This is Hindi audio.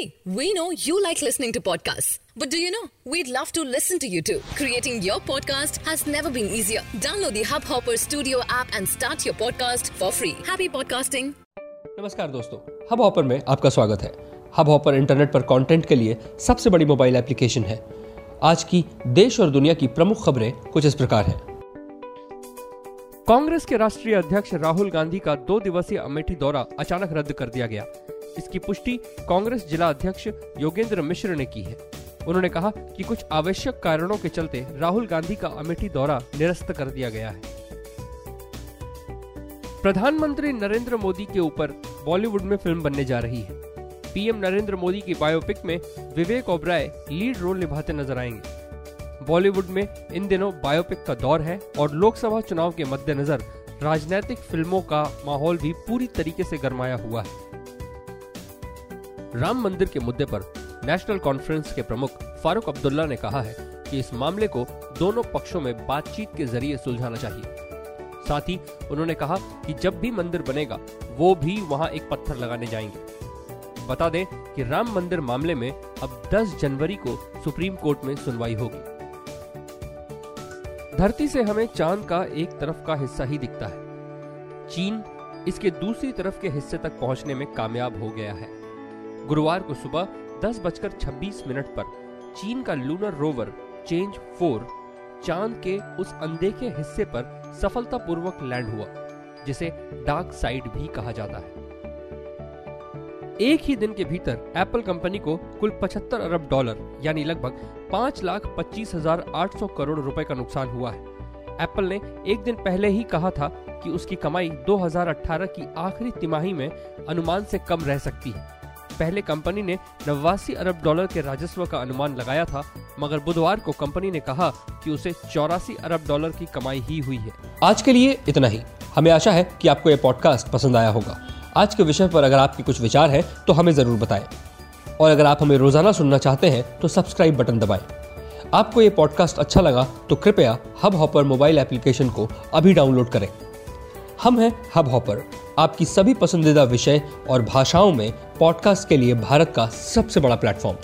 See, we know you like listening to podcasts. But do you know? We'd love to listen to you too. Creating your podcast has never been easier. Download the Hubhopper Studio app and start your podcast for free. Happy podcasting. नमस्कार दोस्तों हब हॉपर में आपका स्वागत है हब हॉपर इंटरनेट पर कंटेंट के लिए सबसे बड़ी मोबाइल एप्लीकेशन है आज की देश और दुनिया की प्रमुख खबरें कुछ इस प्रकार हैं कांग्रेस के राष्ट्रीय अध्यक्ष राहुल गांधी का दो दिवसीय अमेठी दौरा अचानक रद्द कर दिया गया इसकी पुष्टि कांग्रेस जिला अध्यक्ष योगेंद्र मिश्र ने की है। उन्होंने कहा कि कुछ आवश्यक कारणों के चलते राहुल गांधी का अमेठी दौरा निरस्त कर दिया गया है। प्रधानमंत्री नरेंद्र मोदी के ऊपर बॉलीवुड में फ़िल्म बनने जा रही है। पीएम नरेंद्र मोदी की बायोपिक में विवेक ओबराय लीड रोल निभाते नज़र आएँगे। बॉलीवुड में इन दिनों बायोपिक का दौर है और लोकसभा चुनाव के मद्देनजर राजनीतिक फ़िल्मों का माहौल भी पूरी तरीके से गरमाया हुआ है। राम मंदिर के मुद्दे पर नेशनल कॉन्फ्रेंस के प्रमुख फारूक अब्दुल्ला ने कहा है कि इस मामले को दोनों पक्षों में बातचीत के ज़रिए सुलझाना चाहिए। साथ ही उन्होंने कहा कि जब भी मंदिर बनेगा, वो भी वहाँ एक पत्थर लगाने जाएँगे। बता दें कि राम मंदिर मामले में अब 10 जनवरी को सुप्रीम कोर्ट में सुनवाई होगी। धरती से हमें चाँद का एक तरफ़ का हिस्सा ही दिखता है। चीन इसके दूसरी तरफ़ के हिस्से तक पहुँचने में कामयाब हो गया है। गुरुवार को सुबह दस बजकर छब्बीस मिनट पर चीन का लूनर रोवर चेंज फोर चाँद के उस अनदेखे हिस्से पर सफलतापूर्वक लैंड हुआ, जिसे डार्क साइड भी कहा जाता है। एक ही दिन के भीतर एप्पल कंपनी को कुल 75 अरब डॉलर, यानी लगभग पाँच लाख पच्चीस हज़ार आठ सौ करोड़ रुपए का नुकसान हुआ है। एप्पल ने एक दिन पहले ही कहा था कि उसकी कमाई 2018 की आखिरी तिमाही में अनुमान से कम रह सकती है। पहले कंपनी ने नवासी अरब डॉलर के राजस्व का अनुमान लगाया था, मगर बुधवार को कंपनी ने कहा कि उसे चौरासी अरब डॉलर की कमाई ही हुई है। आज के लिए इतना ही। हमें आशा है कि आपको ये पॉडकास्ट पसंद आया होगा। आज के विषय पर अगर आपके कुछ विचार हैं तो हमें ज़रूर बताएँ। और अगर आप हमें रोज़ाना सुनना चाहते हैं तो सब्सक्राइब बटन दबाएँ। आपको ये पॉडकास्ट अच्छा लगा तो कृपया हब हॉपर मोबाइल एप्लीकेशन को अभी डाउनलोड करें। हम हैं हब हॉपर आपकी सभी पसंदीदा विषय और भाषाओं में पॉडकास्ट के लिए भारत का सबसे बड़ा प्लेटफॉर्म